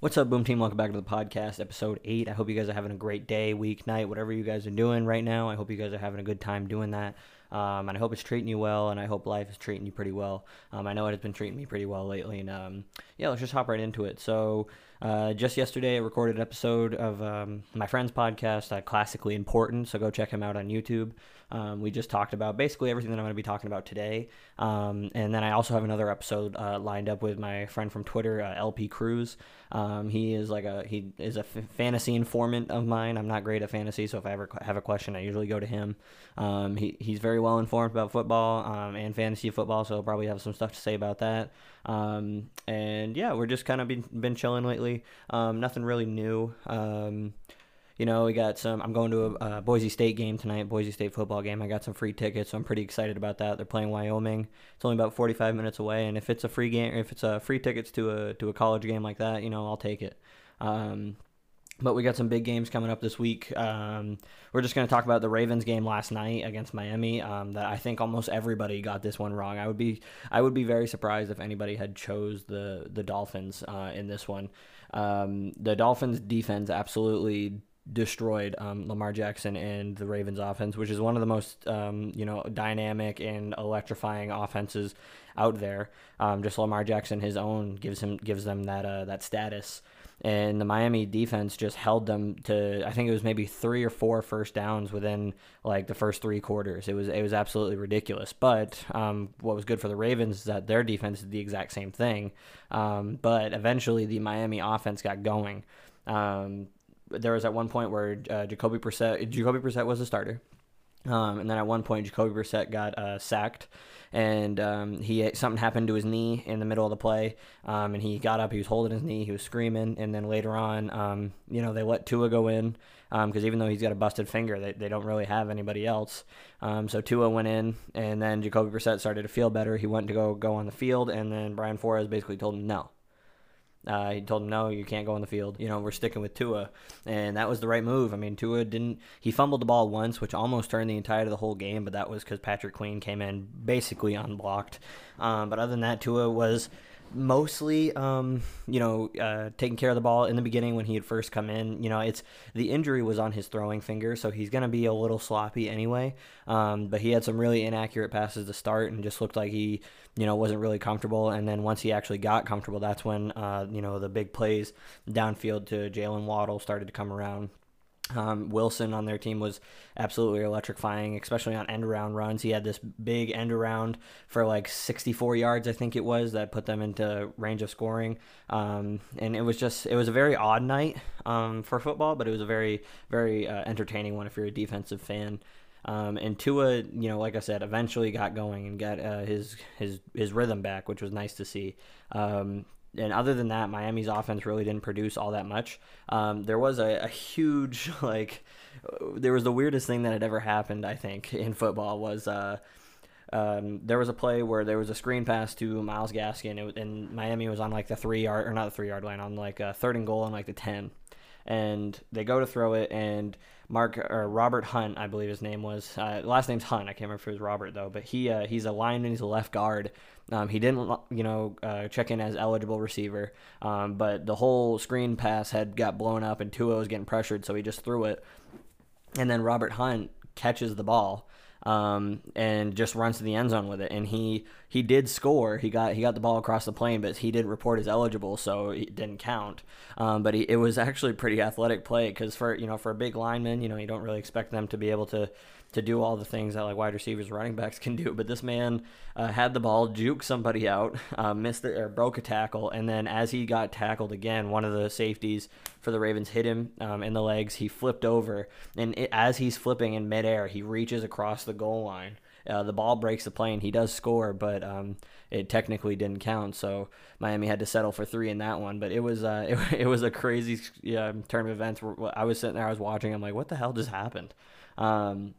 What's up, Boom Team? Welcome back to the podcast, episode 8. I hope you guys are having a great day, week, night, whatever you guys are doing right now. I hope you guys are having a good time doing that. Um, and I hope it's treating you well, and I hope life is treating you pretty well. Um, I know it has been treating me pretty well lately. And um, yeah, let's just hop right into it. So, uh, just yesterday, I recorded an episode of um, my friend's podcast, uh, Classically Important. So, go check him out on YouTube. Um, we just talked about basically everything that I'm going to be talking about today. Um, and then I also have another episode uh, lined up with my friend from Twitter, uh, LP Cruz. He is like a he is a f- fantasy informant of mine. I'm not great at fantasy, so if I ever have a question, I usually go to him. He he's very well informed about football um, and fantasy football, so probably have some stuff to say about that. Um, and yeah, we're just kind of been been chilling lately. Um, nothing really new. Um, you know, we got some. I'm going to a, a, Boise State game tonight, Boise State football game. I got some free tickets, so I'm pretty excited about that. They're playing Wyoming. It's only about 45 minutes away, and if it's a free game, if it's a free tickets to a to a college game like that, you know, I'll take it. Um, but we got some big games coming up this week. Um, we're just going to talk about the Ravens game last night against Miami. Um, that I think almost everybody got this one wrong. I would be I would be very surprised if anybody had chose the the Dolphins uh, in this one. Um, the Dolphins defense absolutely destroyed um, Lamar Jackson and the Ravens offense, which is one of the most um, you know dynamic and electrifying offenses out there. Um, just Lamar Jackson, his own, gives him gives them that uh, that status. And the Miami defense just held them to I think it was maybe three or four first downs within like the first three quarters. It was it was absolutely ridiculous. But um, what was good for the Ravens is that their defense did the exact same thing. Um, but eventually the Miami offense got going. Um, there was at one point where uh, Jacoby Brissett, Jacoby Brissett was a starter, um, and then at one point Jacoby Brissett got uh, sacked, and um, he something happened to his knee in the middle of the play, um, and he got up, he was holding his knee, he was screaming, and then later on, um, you know, they let Tua go in because um, even though he's got a busted finger, they, they don't really have anybody else. Um, so Tua went in, and then Jacoby Brissett started to feel better. He went to go go on the field, and then Brian Flores basically told him no. Uh, he told him, no, you can't go on the field. You know, we're sticking with Tua. And that was the right move. I mean, Tua didn't, he fumbled the ball once, which almost turned the entire of the whole game, but that was because Patrick Queen came in basically unblocked. Um, but other than that, Tua was mostly, um, you know, uh, taking care of the ball in the beginning when he had first come in. You know, it's the injury was on his throwing finger, so he's going to be a little sloppy anyway. Um, but he had some really inaccurate passes to start and just looked like he, you know, wasn't really comfortable. And then once he actually got comfortable, that's when, uh, you know, the big plays downfield to Jalen Waddle started to come around. Um, Wilson on their team was absolutely electrifying, especially on end around runs. He had this big end around for like 64 yards, I think it was, that put them into range of scoring. Um, and it was just, it was a very odd night um, for football, but it was a very, very uh, entertaining one if you're a defensive fan. Um, and Tua, you know, like I said, eventually got going and got uh, his his his rhythm back, which was nice to see. And other than that, Miami's offense really didn't produce all that much. Um, there was a, a, huge like, there was the weirdest thing that had ever happened. I think in football was uh, um, there was a play where there was a screen pass to Myles Gaskin, and Miami was on like the three yard or not the three yard line on like a third and goal on like the ten, and they go to throw it and Mark or Robert Hunt, I believe his name was. Uh, last name's Hunt. I can't remember if it was Robert though. But he uh, he's a lineman. He's a left guard. Um, he didn't you know uh, check in as eligible receiver. Um, but the whole screen pass had got blown up and Tua was getting pressured, so he just threw it. And then Robert Hunt catches the ball um, and just runs to the end zone with it. And he he did score. He got he got the ball across the plane, but he didn't report as eligible, so it didn't count. Um, but he, it was actually a pretty athletic play because for you know for a big lineman, you know you don't really expect them to be able to to do all the things that like wide receivers, running backs can do. But this man uh, had the ball, juke somebody out, uh, missed it or broke a tackle, and then as he got tackled again, one of the safeties for the Ravens hit him um, in the legs. He flipped over, and it, as he's flipping in midair, he reaches across the goal line. Uh, the ball breaks the plane. He does score, but um, it technically didn't count. So Miami had to settle for three in that one. But it was uh, it, it was a crazy yeah, turn of events. I was sitting there, I was watching. I'm like, what the hell just happened? Um,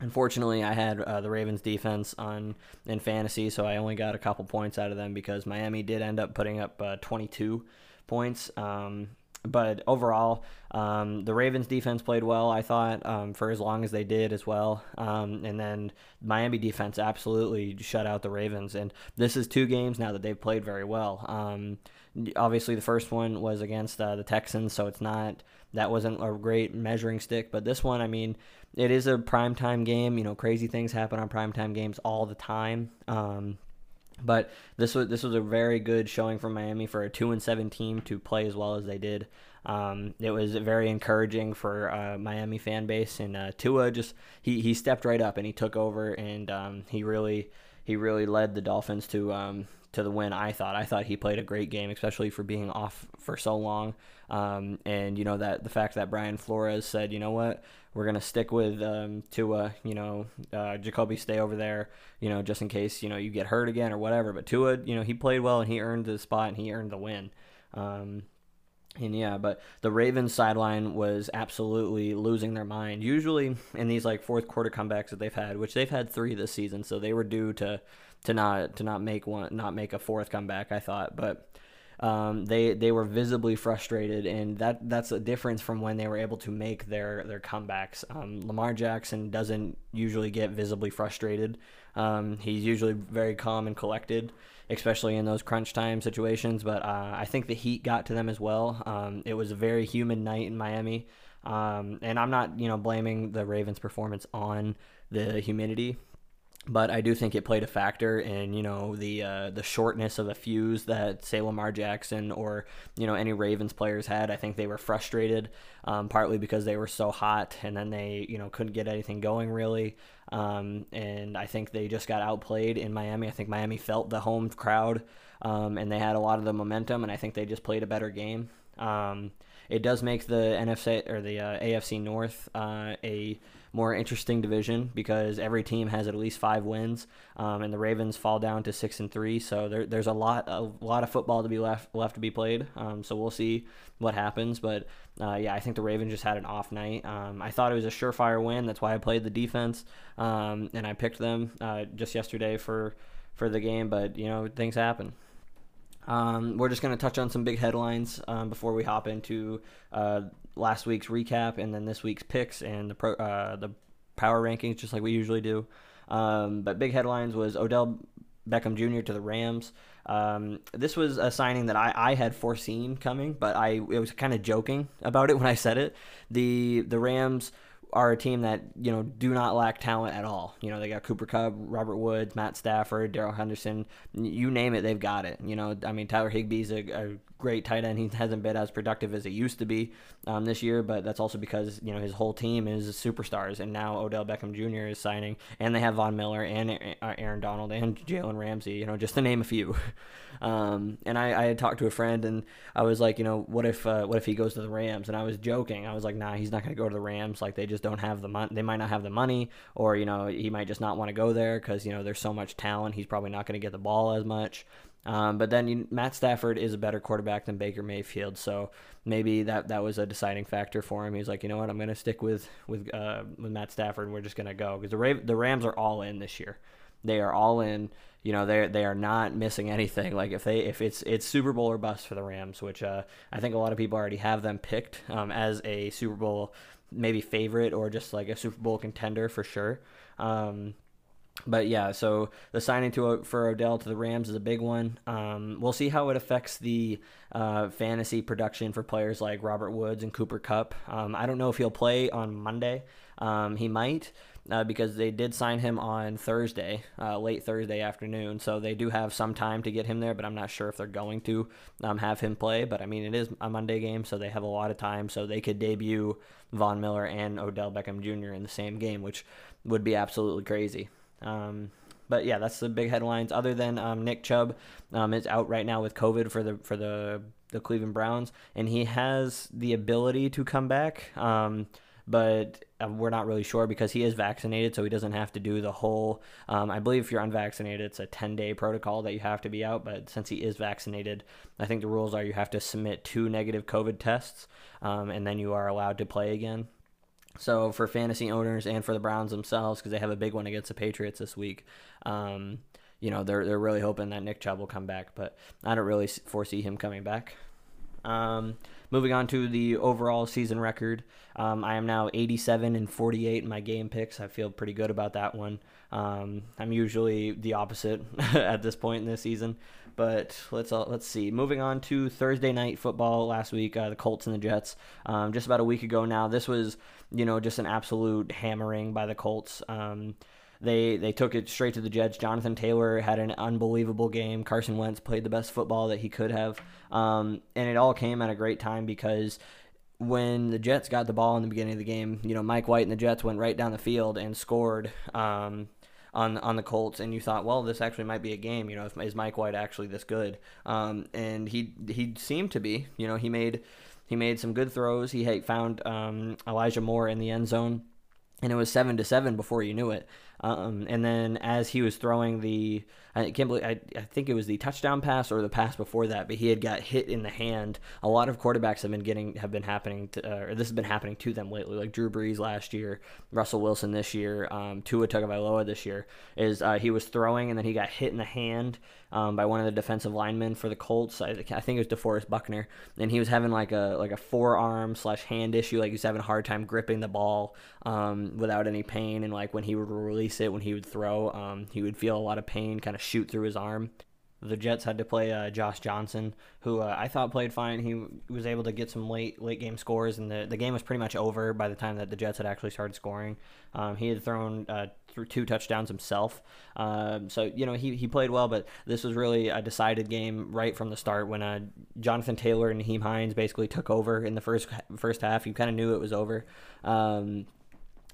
Unfortunately, I had uh, the Ravens defense on in fantasy, so I only got a couple points out of them because Miami did end up putting up uh, 22 points. Um, but overall, um, the Ravens defense played well, I thought, um, for as long as they did as well. Um, and then Miami defense absolutely shut out the Ravens. And this is two games now that they've played very well. Obviously, the first one was against uh, the Texans, so it's not that wasn't a great measuring stick. But this one, I mean, it is a primetime game. You know, crazy things happen on primetime games all the time. Um, but this was this was a very good showing from Miami for a two and seven team to play as well as they did. Um, it was very encouraging for uh, Miami fan base, and uh, Tua just he, he stepped right up and he took over, and um, he really he really led the Dolphins to um, to the win. I thought I thought he played a great game, especially for being off for so long. Um, and you know that the fact that Brian Flores said, you know what, we're gonna stick with um, Tua. You know, uh, Jacoby stay over there. You know, just in case you know you get hurt again or whatever. But Tua, you know, he played well and he earned the spot and he earned the win. Um, and yeah, but the Ravens sideline was absolutely losing their mind. Usually in these like fourth quarter comebacks that they've had, which they've had three this season, so they were due to to not to not make one, not make a fourth comeback. I thought, but um, they they were visibly frustrated, and that that's a difference from when they were able to make their their comebacks. Um, Lamar Jackson doesn't usually get visibly frustrated. Um, he's usually very calm and collected, especially in those crunch time situations. But uh, I think the heat got to them as well. Um, it was a very humid night in Miami, um, and I'm not you know blaming the Ravens' performance on the humidity but I do think it played a factor in you know the uh, the shortness of the fuse that say Lamar Jackson or you know any Ravens players had. I think they were frustrated, um, partly because they were so hot and then they you know couldn't get anything going really. Um, and I think they just got outplayed in Miami. I think Miami felt the home crowd um, and they had a lot of the momentum, and I think they just played a better game. Um, it does make the NFC or the uh, AFC North uh, a more interesting division because every team has at least five wins, um, and the Ravens fall down to six and three. So there, there's a lot a lot of football to be left left to be played. Um, so we'll see what happens. But uh, yeah, I think the Ravens just had an off night. Um, I thought it was a surefire win. That's why I played the defense, um, and I picked them uh, just yesterday for for the game. But you know things happen. Um, we're just going to touch on some big headlines um, before we hop into uh, last week's recap and then this week's picks and the pro, uh, the power rankings, just like we usually do. Um, but big headlines was Odell Beckham Jr. to the Rams. Um, this was a signing that I, I had foreseen coming, but I it was kind of joking about it when I said it. The the Rams are a team that you know do not lack talent at all. You know they got Cooper Kupp, Robert Woods, Matt Stafford, Darrell Henderson. You name it, they've got it. You know, I mean Tyler Higbee's a, a great tight end. He hasn't been as productive as he used to be um, this year, but that's also because you know his whole team is superstars, and now Odell Beckham Jr. is signing, and they have Von Miller and Aaron Donald and Jalen Ramsey. You know, just to name a few. Um, and I, I, had talked to a friend, and I was like, you know, what if uh, what if he goes to the Rams? And I was joking. I was like, nah, he's not going to go to the Rams. Like they just don't have the money. They might not have the money, or you know, he might just not want to go there because you know there's so much talent. He's probably not going to get the ball as much. Um, but then you, Matt Stafford is a better quarterback than Baker Mayfield, so maybe that that was a deciding factor for him. He's like, you know what, I'm going to stick with with uh, with Matt Stafford, and we're just going to go because the Ra- the Rams are all in this year. They are all in. You know, they they are not missing anything. Like if they if it's it's Super Bowl or bust for the Rams, which uh, I think a lot of people already have them picked um, as a Super Bowl maybe favorite or just like a Super Bowl contender for sure. Um, but yeah, so the signing to for Odell to the Rams is a big one. Um, we'll see how it affects the uh, fantasy production for players like Robert Woods and Cooper Kupp. Um, I don't know if he'll play on Monday. Um, he might uh, because they did sign him on Thursday, uh, late Thursday afternoon. So they do have some time to get him there, but I'm not sure if they're going to um, have him play. But I mean, it is a Monday game, so they have a lot of time. So they could debut Von Miller and Odell Beckham Jr. in the same game, which would be absolutely crazy. Um, but yeah, that's the big headlines. Other than um, Nick Chubb um, is out right now with COVID for the for the the Cleveland Browns, and he has the ability to come back. Um, but uh, we're not really sure because he is vaccinated, so he doesn't have to do the whole. Um, I believe if you're unvaccinated, it's a 10 day protocol that you have to be out. But since he is vaccinated, I think the rules are you have to submit two negative COVID tests, um, and then you are allowed to play again. So for fantasy owners and for the Browns themselves, because they have a big one against the Patriots this week, um, you know they're they're really hoping that Nick Chubb will come back, but I don't really foresee him coming back. Um, moving on to the overall season record, um, I am now 87 and 48 in my game picks. I feel pretty good about that one. Um, I'm usually the opposite at this point in this season, but let's let's see. Moving on to Thursday night football last week, uh, the Colts and the Jets. Um, just about a week ago now, this was you know just an absolute hammering by the Colts. Um, they they took it straight to the Jets. Jonathan Taylor had an unbelievable game. Carson Wentz played the best football that he could have, um, and it all came at a great time because when the Jets got the ball in the beginning of the game, you know Mike White and the Jets went right down the field and scored. Um, on on the Colts, and you thought, well, this actually might be a game. You know, is Mike White actually this good? Um, and he he seemed to be. You know, he made he made some good throws. He found um, Elijah Moore in the end zone, and it was seven to seven before you knew it. Um, and then as he was throwing the, I can't believe, I, I think it was the touchdown pass or the pass before that, but he had got hit in the hand. A lot of quarterbacks have been getting, have been happening to, uh, or this has been happening to them lately, like Drew Brees last year, Russell Wilson this year, um, Tua Tagovailoa this year, is uh, he was throwing and then he got hit in the hand um, by one of the defensive linemen for the Colts. I, I think it was DeForest Buckner, and he was having like a like a forearm slash hand issue, like he was having a hard time gripping the ball um, without any pain, and like when he would release it, when he would throw, um, he would feel a lot of pain kind of shoot through his arm. The Jets had to play uh, Josh Johnson, who uh, I thought played fine. He was able to get some late late game scores, and the, the game was pretty much over by the time that the Jets had actually started scoring. Um, he had thrown uh, two touchdowns himself, um, so you know he, he played well. But this was really a decided game right from the start when uh, Jonathan Taylor and Nyheim Hines basically took over in the first first half. You kind of knew it was over. Um,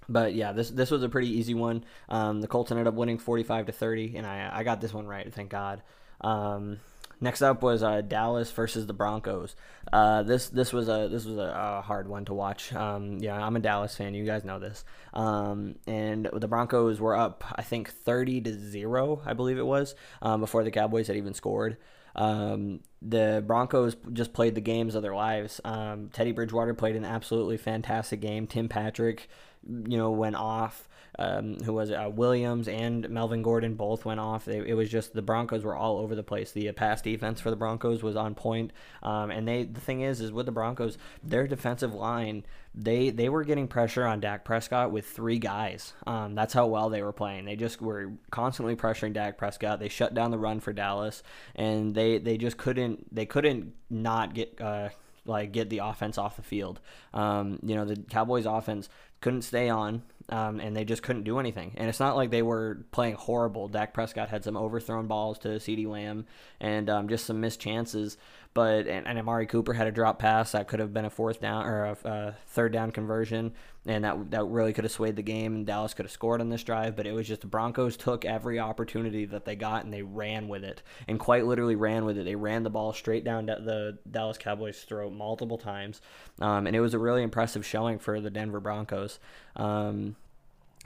but yeah, this this was a pretty easy one. Um, the Colts ended up winning 45 to 30, and I I got this one right, thank God. Um, next up was uh, Dallas versus the Broncos. Uh, this this was a this was a, a hard one to watch. Um, yeah, I'm a Dallas fan. You guys know this. Um, and the Broncos were up, I think, 30 to zero, I believe it was, um, before the Cowboys had even scored. Um, the Broncos just played the games of their lives. Um, Teddy Bridgewater played an absolutely fantastic game. Tim Patrick, you know, went off um, who was uh, Williams and Melvin Gordon both went off. They, it was just the Broncos were all over the place. The uh, pass defense for the Broncos was on point. Um, and they the thing is is with the Broncos, their defensive line they they were getting pressure on Dak Prescott with three guys. Um, that's how well they were playing. They just were constantly pressuring Dak Prescott. They shut down the run for Dallas, and they they just couldn't they couldn't not get. Uh, like get the offense off the field. Um, you know, the Cowboys offense couldn't stay on um, and they just couldn't do anything. And it's not like they were playing horrible. Dak Prescott had some overthrown balls to CeeDee Lamb and um, just some missed chances. But and, and, Amari Cooper had a drop pass that could have been a fourth down or a, a, third down conversion, and that that really could have swayed the game. And Dallas could have scored on this drive, but it was just the Broncos took every opportunity that they got and they ran with it, and quite literally ran with it. They ran the ball straight down the Dallas Cowboys' throat multiple times, um, and it was a really impressive showing for the Denver Broncos. Um,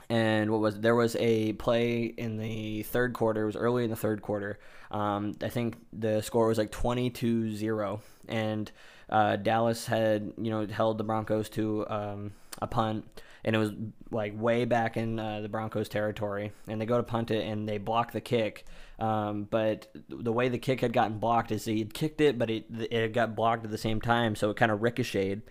and what was there was a play in the third quarter. It was early in the third quarter. Um, I think the score was like twenty to zero, and uh, Dallas had you know held the Broncos to um, a punt, and it was like way back in uh, the Broncos territory, and they go to punt it and they block the kick. Um, but the way the kick had gotten blocked is he had kicked it, but it it got blocked at the same time, so it kind of ricocheted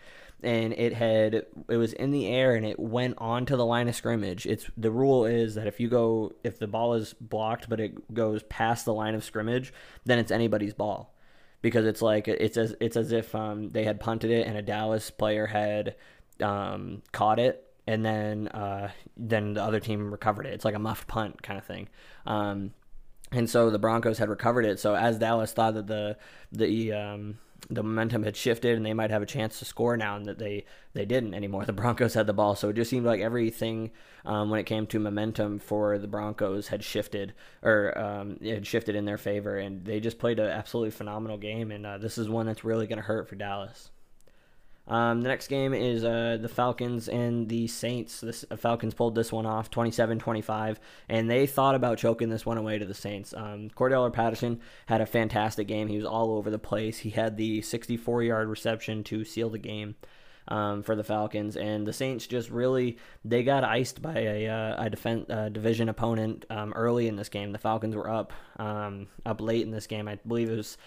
and it had it was in the air and it went onto the line of scrimmage. It's the rule is that if you go if the ball is blocked but it goes past the line of scrimmage, then it's anybody's ball. Because it's like it's as it's as if um, they had punted it and a Dallas player had um, caught it and then uh, then the other team recovered it. It's like a muffed punt kind of thing. Um, and so the Broncos had recovered it. So as Dallas thought that the the um, the momentum had shifted and they might have a chance to score now and that they they didn't anymore. The broncos had the ball. So it just seemed like everything um, when it came to momentum for the broncos had shifted or um, it had shifted in their favor and they just played an absolutely phenomenal game and uh, this is one that's really going to hurt for dallas um, the next game is uh, the Falcons and the Saints. The uh, Falcons pulled this one off 27 25, and they thought about choking this one away to the Saints. Um, Cordarrelle Patterson had a fantastic game. He was all over the place. He had the 64 yard reception to seal the game. Um, for the Falcons, and the Saints just really they got iced by a, uh, a defense, uh, division opponent um, early in this game. The Falcons were up um, up late in this game. I believe it was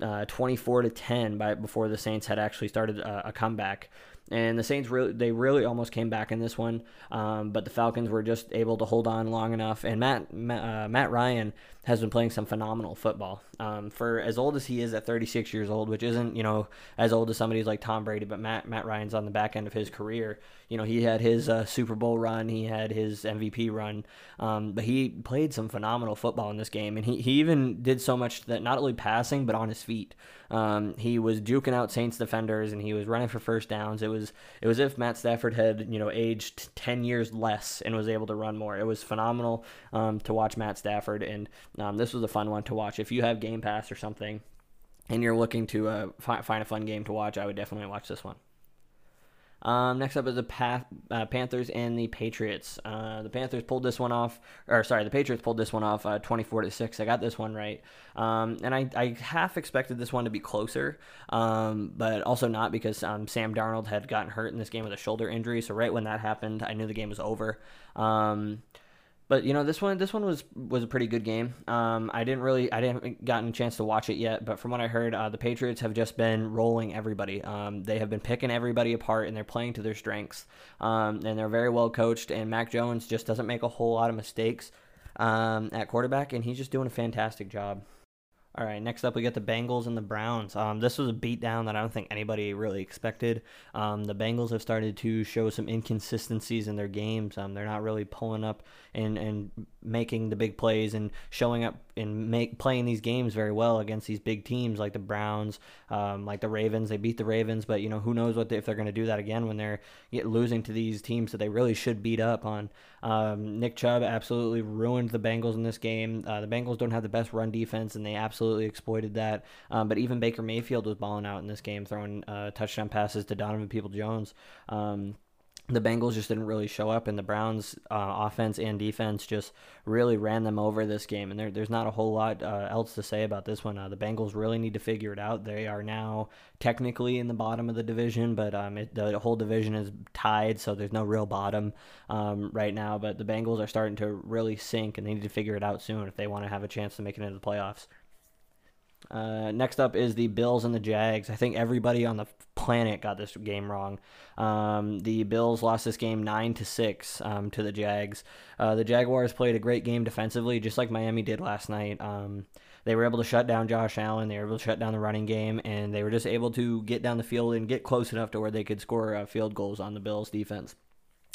uh, 24 to 10 by before the Saints had actually started a, a comeback and the Saints really they really almost came back in this one, um, but the Falcons were just able to hold on long enough. And Matt uh, Matt Ryan has been playing some phenomenal football. Um, for as old as he is at 36 years old, which isn't you know as old as somebody like Tom Brady, but Matt Matt Ryan's on the back end of his career. You know he had his uh, Super Bowl run, he had his MVP run, um, but he played some phenomenal football in this game, and he he even did so much that not only passing but on his feet. Um, he was juking out Saints defenders and he was running for first downs. It was it was if Matt Stafford had you know aged ten years less and was able to run more. It was phenomenal um, to watch Matt Stafford, and um, this was a fun one to watch. If you have Game Pass or something, and you're looking to uh, find a fun game to watch, I would definitely watch this one. Um, next up is the pa- uh, Panthers and the Patriots. Uh, the Panthers pulled this one off, or sorry, the Patriots pulled this one off, uh, 24 to six. I got this one right, um, and I, I half expected this one to be closer, um, but also not because um, Sam Darnold had gotten hurt in this game with a shoulder injury. So right when that happened, I knew the game was over. But you know this one this one was was a pretty good game. Um, I didn't really I didn't gotten a chance to watch it yet, but from what I heard, uh, the Patriots have just been rolling everybody. Um, they have been picking everybody apart and they're playing to their strengths. Um, and they're very well coached. And Mac Jones just doesn't make a whole lot of mistakes um, at quarterback, and he's just doing a fantastic job. All right, next up we got the Bengals and the Browns. Um, this was a beatdown that I don't think anybody really expected. Um, the Bengals have started to show some inconsistencies in their games. Um, they're not really pulling up and, and making the big plays and showing up and make playing these games very well against these big teams like the Browns, um, like the Ravens. They beat the Ravens, but you know who knows what they, if they're going to do that again when they're losing to these teams that they really should beat up on. Um, Nick Chubb absolutely ruined the Bengals in this game. Uh, the Bengals don't have the best run defense, and they absolutely exploited that. Um, but even Baker Mayfield was balling out in this game, throwing uh, touchdown passes to Donovan Peoples-Jones. Um, the Bengals just didn't really show up, and the Browns' uh, offense and defense just really ran them over this game. And there, there's not a whole lot uh, else to say about this one. Uh, the Bengals really need to figure it out. They are now technically in the bottom of the division, but um, it, the whole division is tied, so there's no real bottom um, right now. But the Bengals are starting to really sink, and they need to figure it out soon if they want to have a chance to make it into the playoffs. Uh, next up is the Bills and the Jags. I think everybody on the planet got this game wrong. Um, the Bills lost this game nine to six um, to the Jags. Uh, the Jaguars played a great game defensively, just like Miami did last night. Um, they were able to shut down Josh Allen. They were able to shut down the running game, and they were just able to get down the field and get close enough to where they could score uh, field goals on the Bills defense.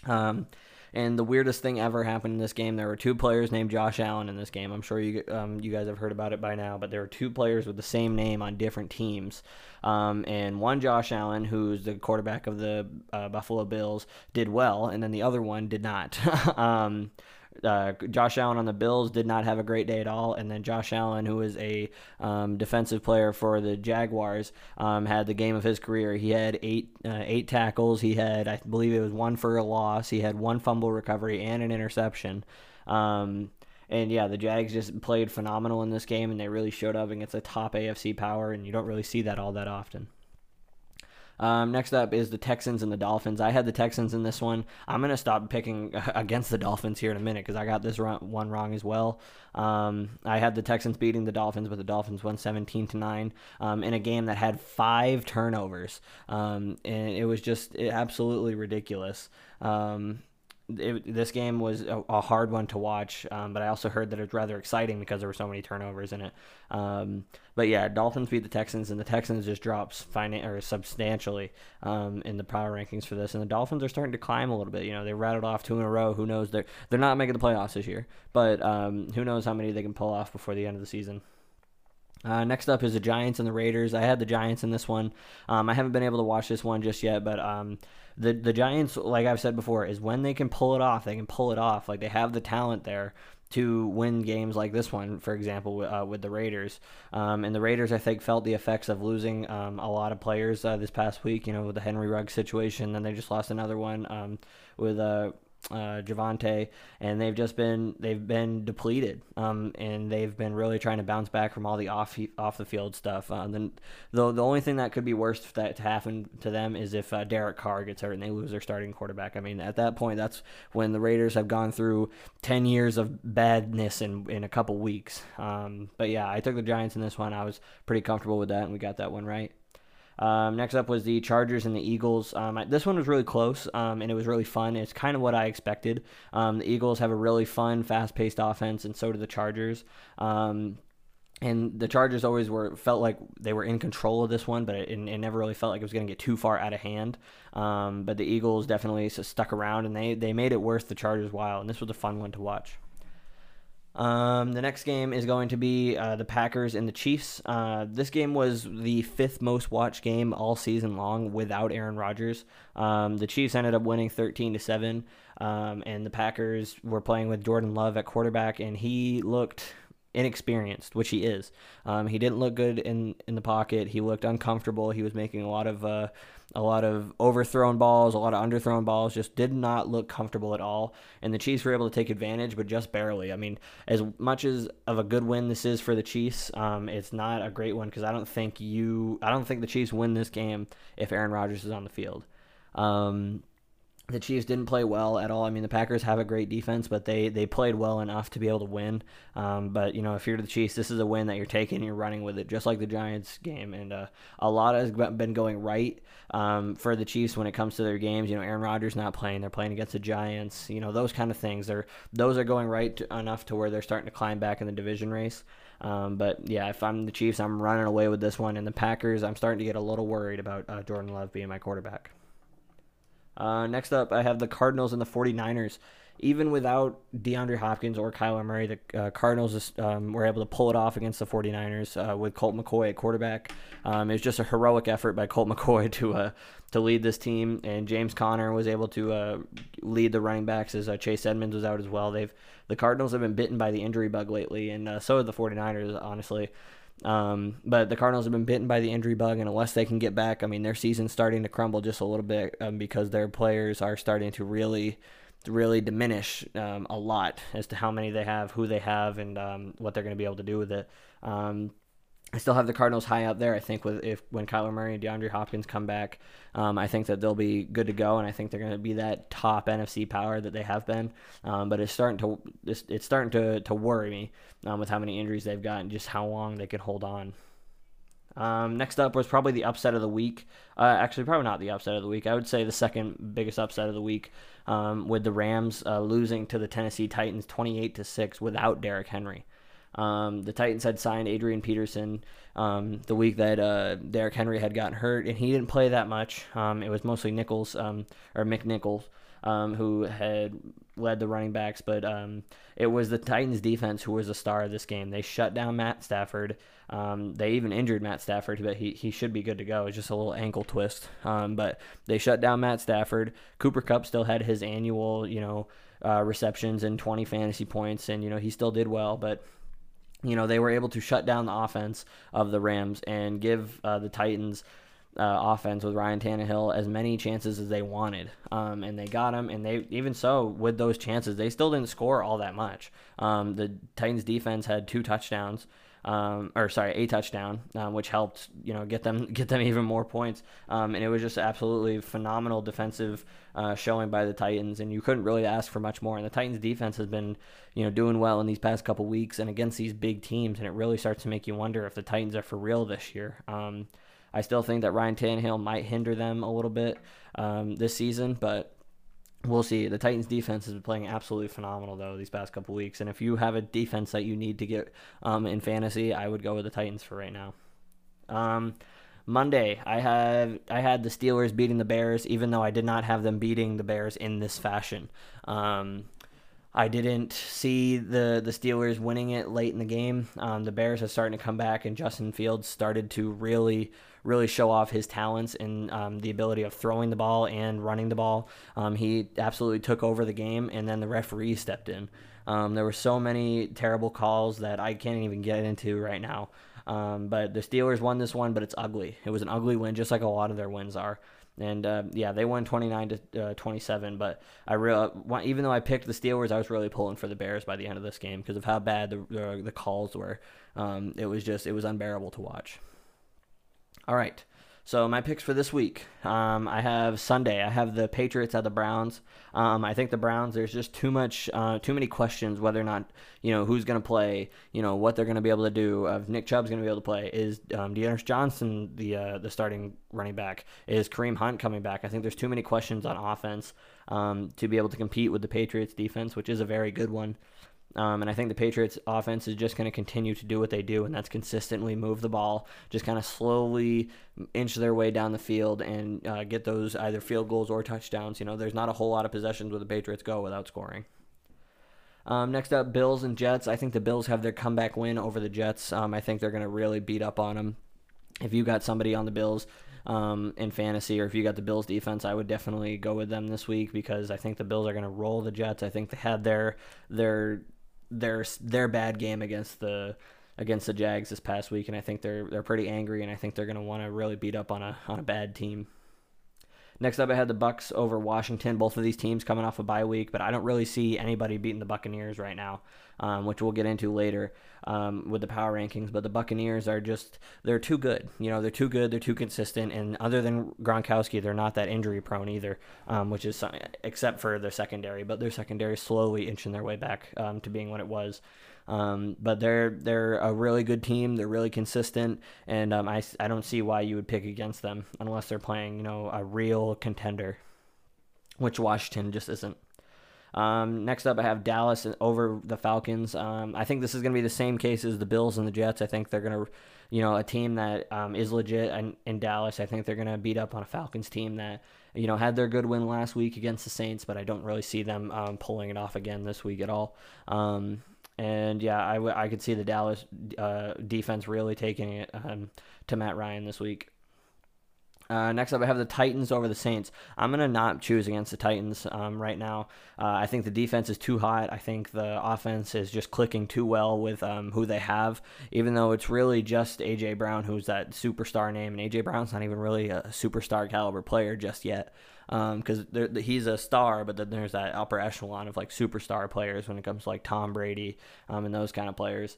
Um, and the weirdest thing ever happened in this game. There were two players named Josh Allen in this game. I'm sure you um, you guys have heard about it by now, but there were two players with the same name on different teams. Um, and one Josh Allen, who's the quarterback of the uh, Buffalo Bills, did well, and then the other one did not. um, uh, Josh Allen on the Bills did not have a great day at all, and then Josh Allen, who is a um, defensive player for the Jaguars, um, had the game of his career. He had eight uh, eight tackles. He had, I believe, it was one for a loss. He had one fumble recovery and an interception. Um, and yeah, the Jags just played phenomenal in this game, and they really showed up against a top AFC power, and you don't really see that all that often. Um, next up is the Texans and the Dolphins. I had the Texans in this one. I'm going to stop picking against the Dolphins here in a minute because I got this one wrong as well. Um, I had the Texans beating the Dolphins, but the Dolphins won 17 to 9 um, in a game that had five turnovers. Um, and it was just absolutely ridiculous. Um, it, this game was a, a, hard one to watch, um, but I also heard that it's rather exciting because there were so many turnovers in it. Um, but yeah, Dolphins beat the Texans, and the Texans just drops finan- or substantially um, in the power rankings for this. And the Dolphins are starting to climb a little bit. You know, they rattled off two in a row. Who knows? They're they're not making the playoffs this year, but um, who knows how many they can pull off before the end of the season. Uh, next up is the Giants and the Raiders. I had the Giants in this one. Um, I haven't been able to watch this one just yet, but um, the the Giants, like I've said before, is when they can pull it off. They can pull it off. Like they have the talent there to win games like this one, for example, uh, with the Raiders. Um, and the Raiders, I think, felt the effects of losing um, a lot of players uh, this past week. You know, with the Henry Ruggs situation. Then they just lost another one um, with uh, uh, Javonte, and they've just been they've been depleted, um, and they've been really trying to bounce back from all the off off the field stuff. Uh, then the the only thing that could be worse that to happen to them is if uh, Derek Carr gets hurt and they lose their starting quarterback. I mean, at that point, that's when the Raiders have gone through ten years of badness in in a couple weeks. Um, but yeah, I took the Giants in this one. I was pretty comfortable with that, and we got that one right. Um, next up was the Chargers and the Eagles. Um, I, this one was really close, um, and it was really fun. It's kind of what I expected. Um, the Eagles have a really fun, fast-paced offense, and so do the Chargers. Um, and the Chargers always were felt like they were in control of this one, but it, it never really felt like it was going to get too far out of hand. Um, but the Eagles definitely stuck around, and they they made it worth the Chargers' while, and this was a fun one to watch. Um, the next game is going to be uh, the Packers and the Chiefs. Uh, this game was the fifth most watched game all season long without Aaron Rodgers. Um, the Chiefs ended up winning 13 to seven, um, and the Packers were playing with Jordan Love at quarterback, and he looked inexperienced, which he is. Um, he didn't look good in in the pocket. He looked uncomfortable. He was making a lot of uh, a lot of overthrown balls, a lot of underthrown balls. Just did not look comfortable at all. And the Chiefs were able to take advantage, but just barely. I mean, as much as of a good win this is for the Chiefs, um, it's not a great one because I don't think you, I don't think the Chiefs win this game if Aaron Rodgers is on the field. Um, the Chiefs didn't play well at all. I mean, the Packers have a great defense, but they they played well enough to be able to win. Um, but you know, if you're the Chiefs, this is a win that you're taking. You're running with it, just like the Giants game. And uh, a lot has been going right um, for the Chiefs when it comes to their games. You know, Aaron Rodgers not playing; they're playing against the Giants. You know, those kind of things. They're those are going right to, enough to where they're starting to climb back in the division race. Um, but yeah, if I'm the Chiefs, I'm running away with this one. And the Packers, I'm starting to get a little worried about uh, Jordan Love being my quarterback. Uh, next up, I have the Cardinals and the 49ers. Even without DeAndre Hopkins or Kyler Murray, the uh, Cardinals um, were able to pull it off against the 49ers uh, with Colt McCoy at quarterback. Um, it was just a heroic effort by Colt McCoy to uh, to lead this team, and James Conner was able to uh, lead the running backs as uh, Chase Edmonds was out as well. They've the Cardinals have been bitten by the injury bug lately, and so have the 49ers, honestly. Um, but the Cardinals have been bitten by the injury bug, and unless they can get back, I mean, their season's starting to crumble just a little bit um, because their players are starting to really, really diminish um, a lot as to how many they have, who they have, and um, what they're going to be able to do with it. I still have the Cardinals high up there. I think with if when Kyler Murray and DeAndre Hopkins come back, um, I think that they'll be good to go, and I think they're going to be that top NFC power that they have been. Um, but it's starting to it's, it's starting to to worry me um, with how many injuries they've got and just how long they could hold on. Um, next up was probably the upset of the week. Uh, actually, probably not the upset of the week. I would say the second biggest upset of the week um, with the Rams uh, losing to the Tennessee Titans 28 to six without Derrick Henry. Um, the Titans had signed Adrian Peterson um, the week that uh, Derrick Henry had gotten hurt, and he didn't play that much. Um, it was mostly Nichols um, or McNichols um, who had led the running backs, but um, it was the Titans defense who was the star of this game. They shut down Matt Stafford. They even injured Matt Stafford, but he, he should be good to go. It's just a little ankle twist. But they shut down Matt Stafford. Cooper Kupp still had his annual, you know, uh, receptions and 20 fantasy points, and you know he still did well, but you know, they were able to shut down the offense of the Rams and give uh, the Titans uh, offense with Ryan Tannehill as many chances as they wanted, um, and they got them. And they even so with those chances, they still didn't score all that much. Um, the Titans defense had two touchdowns um, or sorry, a touchdown, um, which helped you know get them get them even more points. Um, and it was just absolutely phenomenal defensive uh, showing by the Titans, and you couldn't really ask for much more. And the Titans defense has been you know doing well in these past couple weeks and against these big teams, and it really starts to make you wonder if the Titans are for real this year. Um, I still think that Ryan Tannehill might hinder them a little bit um, this season, but We'll see. The Titans defense has been playing absolutely phenomenal though these past couple weeks, and if you have a defense that you need to get um, in fantasy, I would go with the Titans for right now. Um, Monday, I had I had the Steelers beating the Bears, even though I did not have them beating the Bears in this fashion. Um, I didn't see the the Steelers winning it late in the game. Um, the Bears are starting to come back, and Justin Fields started to really really show off his talents and um, the ability of throwing the ball and running the ball. Um, he absolutely took over the game, and then the referee stepped in. Um, there were so many terrible calls that I can't even get into right now. Um, but the Steelers won this one, but it's ugly. It was an ugly win, just like a lot of their wins are. And uh, yeah, they won 29 to uh, 27. But I really, even though I picked the Steelers, I was really pulling for the Bears by the end of this game because of how bad the, the, the calls were. Um, it was just it was unbearable to watch. All right. So my picks for this week, um, I have Sunday. I have the Patriots at the Browns. Um, I think the Browns. There's just too much, uh, too many questions whether or not you know who's going to play. You know what they're going to be able to do. If Nick Chubb's going to be able to play, is um, Johnson the uh, the starting running back? Is Kareem Hunt coming back? I think there's too many questions on offense um, to be able to compete with the Patriots defense, which is a very good one. Um, and I think the Patriots offense is just going to continue to do what they do, and that's consistently move the ball, just kind of slowly inch their way down the field and uh, get those either field goals or touchdowns. You know, there's not a whole lot of possessions where the Patriots go without scoring. Um, next up, Bills and Jets. I think the Bills have their comeback win over the Jets. Um, I think they're going to really beat up on them. If you got somebody on the Bills um, in fantasy, or if you got the Bills defense, I would definitely go with them this week because I think the Bills are going to roll the Jets. I think they had their their their their bad game against the against the Jags this past week, and I think they're they're pretty angry, and I think they're going to want to really beat up on a on a bad team. Next up, I had the Bucks over Washington. Both of these teams coming off a bye week, but I don't really see anybody beating the Buccaneers right now, um, which we'll get into later um, with the power rankings. But the Buccaneers are just they're too good. You know, they're too good. They're too consistent. And other than Gronkowski, they're not that injury prone either, um, which is except for their secondary. But their secondary is slowly inching their way back um, to being what it was. Um, but they're they're a really good team. They're really consistent, and um, I, I don't see why you would pick against them unless they're playing you know a real contender, which Washington just isn't. Um, next up, I have Dallas over the Falcons. Um, I think this is going to be the same case as the Bills and the Jets. I think they're going to, you know, a team that um, is legit in, in Dallas. I think they're going to beat up on a Falcons team that, you know, had their good win last week against the Saints, but I don't really see them um, pulling it off again this week at all. And yeah, I, w- I could see the Dallas uh, defense really taking it um, to Matt Ryan this week. Uh, next up, I have the Titans over the Saints. I'm going to not choose against the Titans um, right now. Uh, I think the defense is too hot. I think the offense is just clicking too well with um, who they have, even though it's really just A.J. Brown who's that superstar name. And A.J. Brown's not even really a superstar caliber player just yet because um, he's a star, but then there's that upper echelon of like superstar players when it comes to like Tom Brady um, and those kind of players.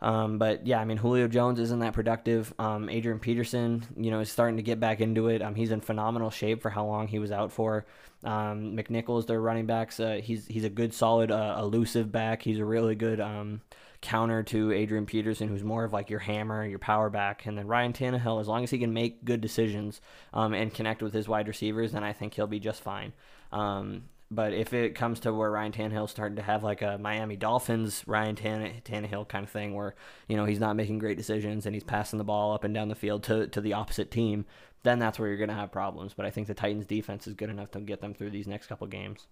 Um, but yeah, I mean, Julio Jones isn't that productive. Um, Adrian Peterson, you know, is starting to get back into it. Um, he's in phenomenal shape for how long he was out for. Um, McNichols, their running backs, uh, he's he's a good, solid, uh, elusive back. He's a really good um, counter to Adrian Peterson, who's more of like your hammer, your power back. And then Ryan Tannehill, as long as he can make good decisions um, and connect with his wide receivers, then I think he'll be just fine. Um, but if it comes to where Ryan Tannehill's starting to have like a Miami Dolphins Ryan Tanne- Tannehill kind of thing, where you know he's not making great decisions and he's passing the ball up and down the field to to the opposite team, then that's where you're going to have problems. But I think the Titans defense is good enough to get them through these next couple games.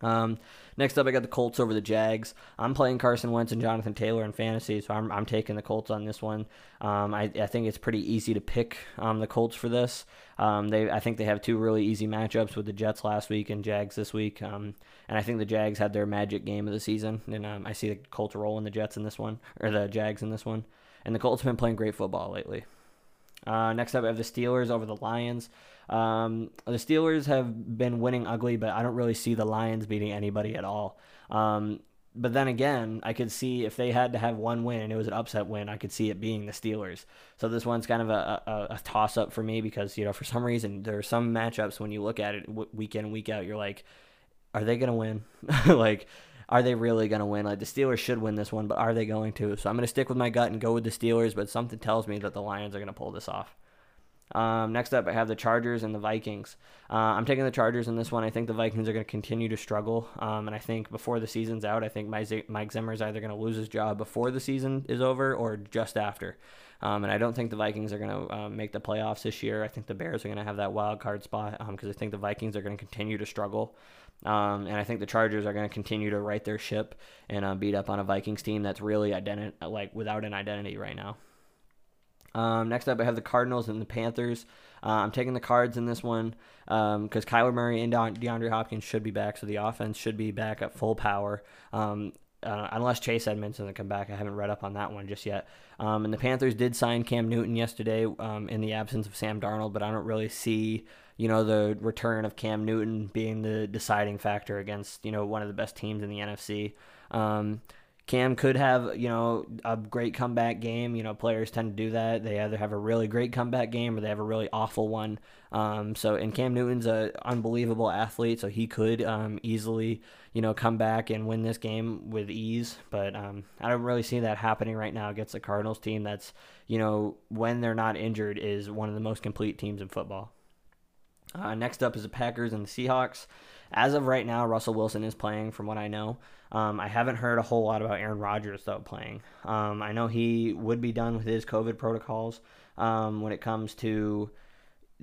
Um, next up, I got the Colts over the Jags. I'm playing Carson Wentz and Jonathan Taylor in fantasy, so I'm, I'm taking the Colts on this one. Um, I, I think it's pretty easy to pick um, the Colts for this. Um, they I think they have two really easy matchups with the Jets last week and Jags this week, um, and I think the Jags had their magic game of the season, and um, I see the Colts rolling the Jets in this one or the Jags in this one, and the Colts have been playing great football lately. Uh, next up, we have the Steelers over the Lions. Um, the Steelers have been winning ugly, but I don't really see the Lions beating anybody at all. Um, but then again, I could see if they had to have one win and it was an upset win, I could see it being the Steelers. So this one's kind of a, a, a toss up for me because, you know, for some reason, there are some matchups when you look at it week in week out, you're like, are they going to win? like, are they really going to win? Like, the Steelers should win this one, but are they going to? So I'm going to stick with my gut and go with the Steelers, but something tells me that the Lions are going to pull this off. Um, next up, I have the Chargers and the Vikings. Uh, I'm taking the Chargers in this one. I think the Vikings are going to continue to struggle. Um, and I think before the season's out, I think Mike Zimmer is either going to lose his job before the season is over or just after. Um, and I don't think the Vikings are going to uh, make the playoffs this year. I think the Bears are going to have that wild card spot because um, I think the Vikings are going to continue to struggle. Um, and I think the Chargers are going to continue to right their ship and uh, beat up on a Vikings team that's really identi- like without an identity right now. Um, next up, I have the Cardinals and the Panthers. Uh, I'm taking the Cards in this one because um, Kyler Murray and DeAndre Hopkins should be back, so the offense should be back at full power. Um, uh, unless Chase Edmonds doesn't come back. I haven't read up on that one just yet. Um, and the Panthers did sign Cam Newton yesterday um, in the absence of Sam Darnold, but I don't really see you know the return of Cam Newton being the deciding factor against you know one of the best teams in the NFC. Um, Cam could have, you know, a great comeback game. You know, players tend to do that. They either have a really great comeback game or they have a really awful one. Um, so, and Cam Newton's an unbelievable athlete, so he could um, easily, you know, come back and win this game with ease. But um, I don't really see that happening right now against the Cardinals team. That's, you know, when they're not injured, is one of the most complete teams in football. Uh, next up is the Packers and the Seahawks. As of right now, Russell Wilson is playing, from what I know. Um, I haven't heard a whole lot about Aaron Rodgers though playing. Um, I know he would be done with his COVID protocols um, when it comes to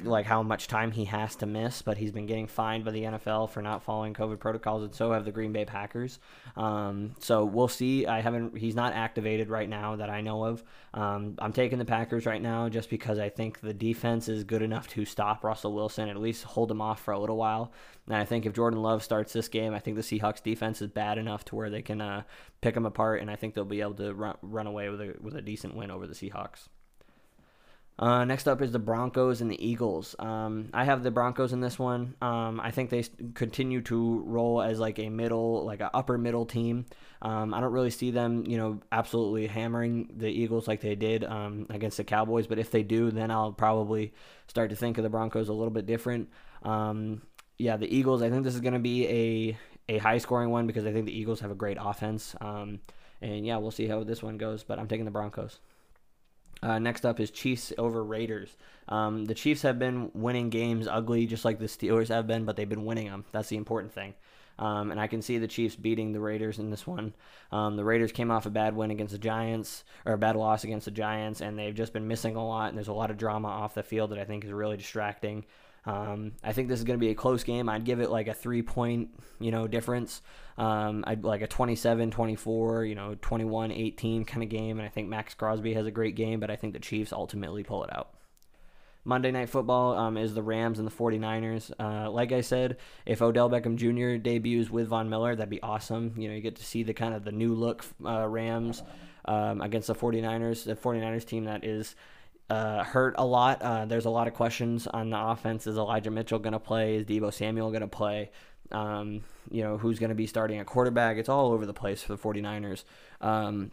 like how much time he has to miss, but he's been getting fined by the NFL for not following COVID protocols, and so have the Green Bay Packers. Um, so we'll see. I haven't. He's not activated right now that I know of. Um, I'm taking the Packers right now just because I think the defense is good enough to stop Russell Wilson, at least hold him off for a little while. And I think if Jordan Love starts this game, I think the Seahawks defense is bad enough to where they can uh, pick him apart, and I think they'll be able to run, run away with a with a decent win over the Seahawks. Uh, next up is the Broncos and the Eagles. Um, I have the Broncos in this one. Um, I think they continue to roll as like a middle, like an upper middle team. Um, I don't really see them, you know, absolutely hammering the Eagles like they did um, against the Cowboys. But if they do, then I'll probably start to think of the Broncos a little bit different. Um, yeah, the Eagles. I think this is going to be a a high scoring one because I think the Eagles have a great offense. Um, and yeah, we'll see how this one goes. But I'm taking the Broncos. Uh, next up is Chiefs over Raiders. Um, the Chiefs have been winning games ugly, just like the Steelers have been, but they've been winning them. That's the important thing. Um, and I can see the Chiefs beating the Raiders in this one. Um, the Raiders came off a bad win against the Giants, or a bad loss against the Giants, and they've just been missing a lot. And there's a lot of drama off the field that I think is really distracting. Um, I think this is going to be a close game. I'd give it like a three point, you know, difference. Um, I'd like a 27 24, you know, 21 18 kind of game. And I think Maxx Crosby has a great game, but I think the Chiefs ultimately pull it out. Monday Night Football um, is the Rams and the 49ers. Uh, like I said, if Odell Beckham Jr. debuts with Von Miller, that'd be awesome. You know, you get to see the kind of the new look uh, Rams um, against the 49ers, the 49ers team that is uh, hurt a lot. Uh, there's a lot of questions on the offense. Is Elijah Mitchell going to play? Is Deebo Samuel going to play? Um, you know, who's going to be starting at quarterback? It's all over the place for the 49ers. Um,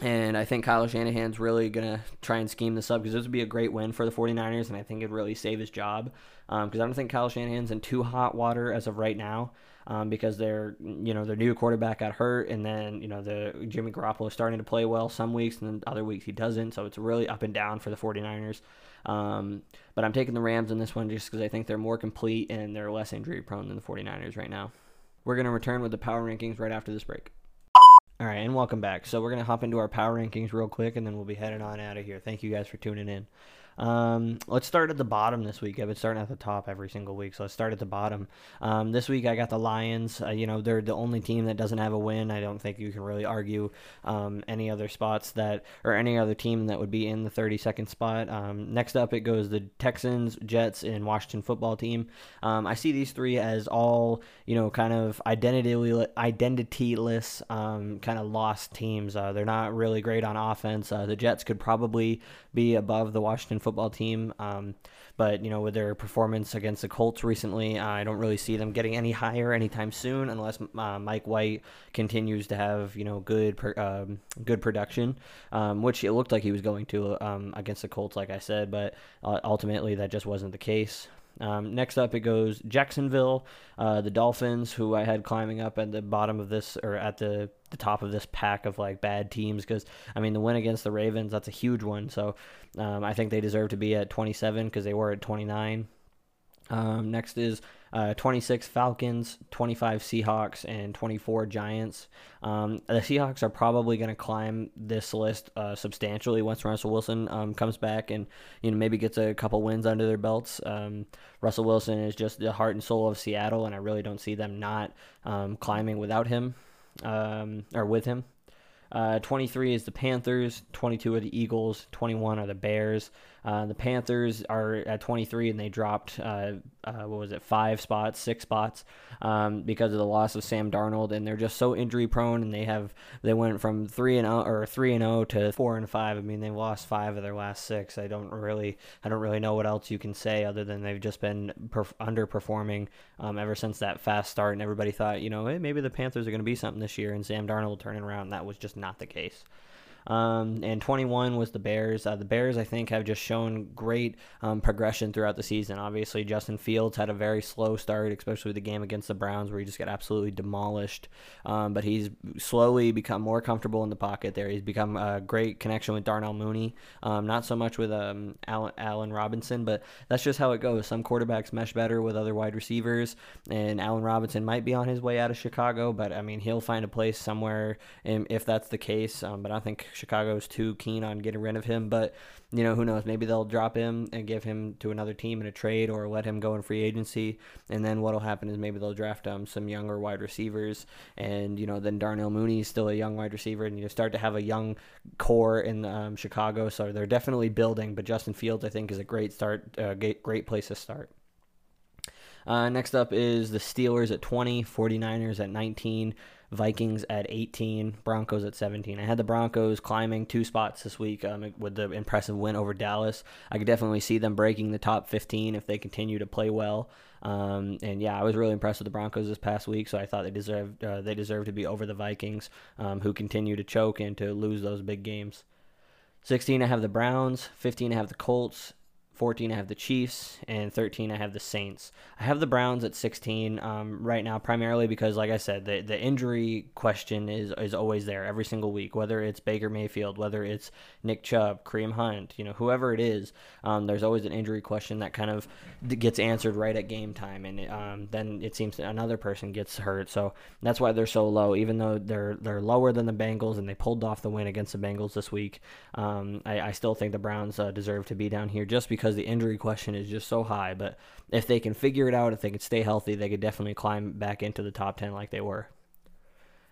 and I think Kyle Shanahan's really going to try and scheme this up because this would be a great win for the 49ers, and I think it'd really save his job. Because um, I don't think Kyle Shanahan's in too hot water as of right now um, because their you know their new quarterback got hurt, and then you know the Jimmy Garoppolo is starting to play well some weeks, and then other weeks he doesn't. So it's really up and down for the 49ers. Um, but I'm taking the Rams in this one just because I think they're more complete and they're less injury prone than the 49ers right now. We're going to return with the power rankings right after this break. All right, and welcome back. So we're to hop into our power rankings real quick, and then we'll be heading on out of here. Thank you guys for tuning in. Um, let's start at the bottom this week. I've been starting at the top every single week, so let's start at the bottom. Um, this week I got the Lions. Uh, you know, they're the only team that doesn't have a win. I don't think you can really argue um, any other spots that, or any other team that would be in the 32nd spot. Um, next up, it goes the Texans, Jets, and Washington football team. Um, I see these three as all, you know, kind of identity identityless, um, kind of lost teams. Uh, they're not really great on offense. Uh, the Jets could probably be above the Washington football team. Um, but you know, with their performance against the Colts recently, I don't really see them getting any higher anytime soon, unless uh, Mike White continues to have you know good um, good production, um, which it looked like he was going to um, against the Colts, like I said. But uh, ultimately, that just wasn't the case. Um, next up, it goes Jacksonville, uh, the Dolphins, who I had climbing up at the bottom of this or at the, the top of this pack of like bad teams. Because I mean, the win against the Ravens, that's a huge one. So um, I think they deserve to be at 27 because they were at 29. Um, next is uh, 26 Falcons, 25 Seahawks, and 24 Giants. Um, the Seahawks are probably going to climb this list uh, substantially once Russell Wilson um, comes back and you know maybe gets a couple wins under their belts. Um, Russell Wilson is just the heart and soul of Seattle, and I really don't see them not um, climbing without him um, or with him. Uh, 23 is the Panthers, 22 are the Eagles, 21 are the Bears. Uh, the Panthers are at 23 and they dropped, uh, uh, what was it, five spots, six spots um, because of the loss of Sam Darnold. And they're just so injury prone and they have, they went from 3 and 0 or 3 and 0 to 4 and 5. I mean, they've lost five of their last six. I don't really, I don't really know what else you can say other than they've just been perf- underperforming um, ever since that fast start. And everybody thought, you know, hey, maybe the Panthers are going to be something this year and Sam Darnold turning around. That was just not the case. Um, and 21 was the Bears. Uh, the Bears, I think, have just shown great um, progression throughout the season. Obviously, Justin Fields had a very slow start, especially the game against the Browns, where he just got absolutely demolished. Um, but he's slowly become more comfortable in the pocket there. He's become a great connection with Darnell Mooney. Um, not so much with um, Allen, Allen Robinson, but that's just how it goes. Some quarterbacks mesh better with other wide receivers, and Allen Robinson might be on his way out of Chicago, but I mean, he'll find a place somewhere if that's the case. Um, but I think Chicago's too keen on getting rid of him. But you know, who knows? Maybe they'll drop him and give him to another team in a trade, or let him go in free agency. And then what'll happen is maybe they'll draft um, some younger wide receivers, and you know, then Darnell Mooney is still a young wide receiver, and you start to have a young core in um, Chicago. So they're definitely building. But Justin Fields, I think, is a great start, uh, great place to start. Uh, next up is the Steelers at 20, 49ers at 19, Vikings at 18, Broncos at 17. I had the Broncos climbing two spots this week um, with the impressive win over Dallas. I could definitely see them breaking the top 15 if they continue to play well. Um, and yeah, I was really impressed with the Broncos this past week, so I thought they deserved uh, they deserved to be over the Vikings, um, who continue to choke and to lose those big games. 16, I have the Browns. 15, I have the Colts. 14 I have the Chiefs, and 13 I have the Saints. I have the Browns at 16 um, right now, primarily because, like I said, the the injury question is is always there every single week. Whether it's Baker Mayfield, whether it's Nick Chubb, Kareem Hunt, you know, whoever it is, um, there's always an injury question that kind of gets answered right at game time, and um, then it seems another person gets hurt. So that's why they're so low, even though they're they're lower than the Bengals, and they pulled off the win against the Bengals this week. Um, I, I, still think the Browns uh, deserve to be down here just because because the injury question is just so high. But if they can figure it out, if they can stay healthy, they could definitely climb back into the top 10 like they were.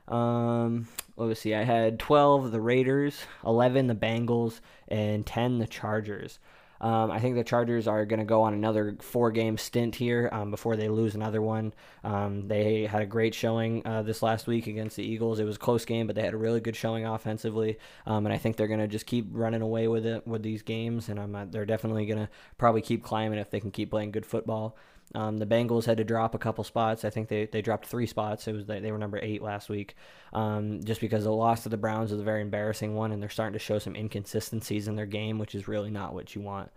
Um, let's see. I had 12 the Raiders, 11 the Bengals, and 10 the Chargers. Um, I think the Chargers are going to go on another four game stint here um, before they lose another one. Um, they had a great showing uh, this last week against the Eagles. It was a close game, but they had a really good showing offensively. Um, and I think they're going to just keep running away with it with these games. And I'm, uh, they're definitely going to probably keep climbing if they can keep playing good football. Um, the Bengals had to drop a couple spots. I think they, they dropped three spots. It was they were number eight last week, um, just because the loss to the Browns was a very embarrassing one, and they're starting to show some inconsistencies in their game, which is really not what you want.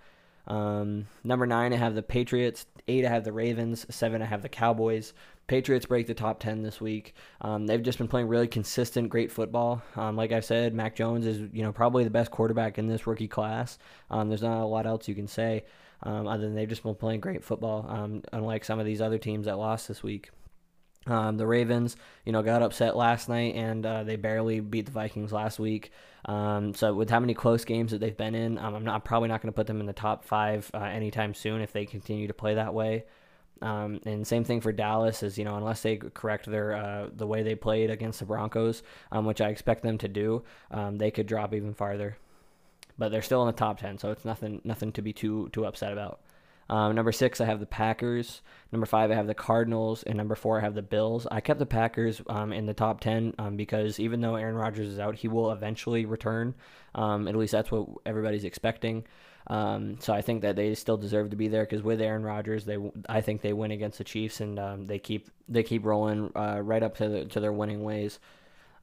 Um, number nine, I have the Patriots. Eight, I have the Ravens. Seven, I have the Cowboys. Patriots break the top 10 this week. Um, they've just been playing really consistent, great football. Um, like I said, Mac Jones is you know probably the best quarterback in this rookie class. Um, there's not a lot else you can say um, other than they've just been playing great football, um, unlike some of these other teams that lost this week. Um, the Ravens, you know, got upset last night and uh, they barely beat the Vikings last week. Um, so with how many close games that they've been in, um, I'm not probably not going to put them in the top five uh, anytime soon if they continue to play that way. Um, and same thing for Dallas is you know unless they correct their uh, the way they played against the Broncos, um, which I expect them to do, um, they could drop even farther. But they're still in the top ten, so it's nothing nothing to be too too upset about. Um, number six, I have the Packers. Number five, I have the Cardinals, and number four, I have the Bills. I kept the Packers um, in the top ten um, because even though Aaron Rodgers is out, he will eventually return. Um, at least that's what everybody's expecting. Um, so I think that they still deserve to be there because with Aaron Rodgers, they I think they win against the Chiefs and um, they keep they keep rolling uh, right up to the, to their winning ways.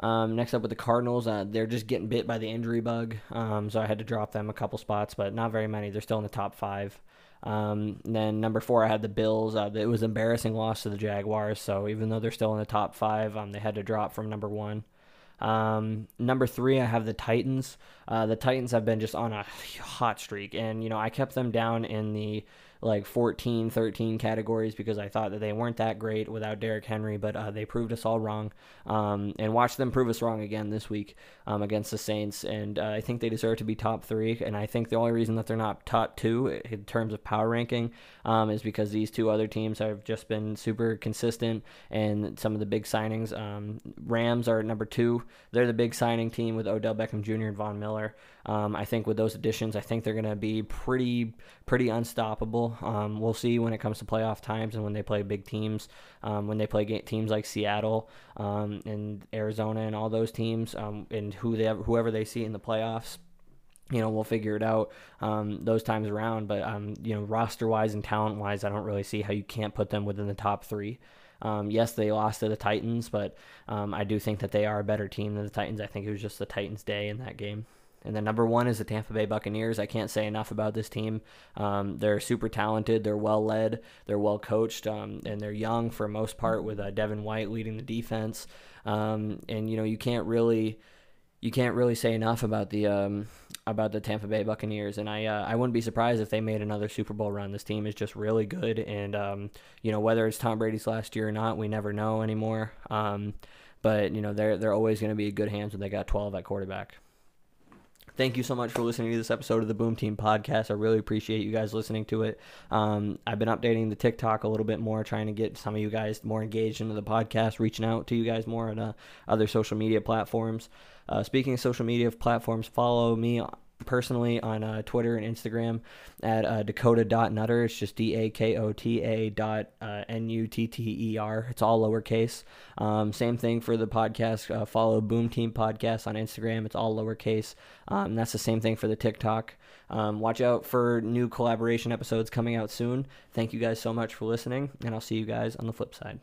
Um, next up with the Cardinals, uh, they're just getting bit by the injury bug, um, so I had to drop them a couple spots, but not very many. They're still in the top five. Um, then number four, I had the Bills. Uh, it was an embarrassing loss to the Jaguars, so even though they're still in the top five, um, they had to drop from number one. Um, number three, I have the Titans. Uh, the Titans have been just on a hot streak, and you know I kept them down in the like 14, 13 categories because I thought that they weren't that great without Derrick Henry, but uh, they proved us all wrong. Um, and watch them prove us wrong again this week um, against the Saints. And uh, I think they deserve to be top three. And I think the only reason that they're not top two in terms of power ranking um, is because these two other teams have just been super consistent and some of the big signings. Um, Rams are number two. They're the big signing team with Odell Beckham Jr. and Von Miller. Um, I think with those additions, I think they're going to be pretty pretty unstoppable. Um, we'll see when it comes to playoff times and when they play big teams. Um, when they play teams like Seattle um, and Arizona and all those teams, um, and who they whoever they see in the playoffs you know, we'll figure it out um, those times around. But, um, you know, roster wise and talent wise, I don't really see how you can't put them within the top three. Um, yes, they lost to the Titans, but um, I do think that they are a better team than the Titans. I think it was just the Titans' day in that game. And then number one is the Tampa Bay Buccaneers. I can't say enough about this team. Um, they're super talented. They're well led. They're well coached, um, and they're young for most part. With uh, Devin White leading the defense, um, and you know you can't really you can't really say enough about the um, about the Tampa Bay Buccaneers, and I uh, I wouldn't be surprised if they made another Super Bowl run. This team is just really good, and um, you know whether it's Tom Brady's last year or not, we never know anymore. Um, but you know they're they're always going to be good hands when they got 12 at quarterback. Thank you so much for listening to this episode of the Boom Team podcast. I really appreciate you guys listening to it. Um, I've been updating the TikTok a little bit more, trying to get some of you guys more engaged into the podcast, reaching out to you guys more on uh, other social media platforms. Uh, speaking of social media platforms, follow me personally on uh, Twitter and Instagram at uh, dakota.nutter. It's just D A K O T A dot uh, N U T T E R. It's all lowercase. Um, same thing for the podcast. Uh, follow Boom Team Podcast on Instagram. It's all lowercase. Um, that's the same thing for the TikTok. Um, watch out for new collaboration episodes coming out soon. Thank you guys so much for listening, and I'll see you guys on the flip side.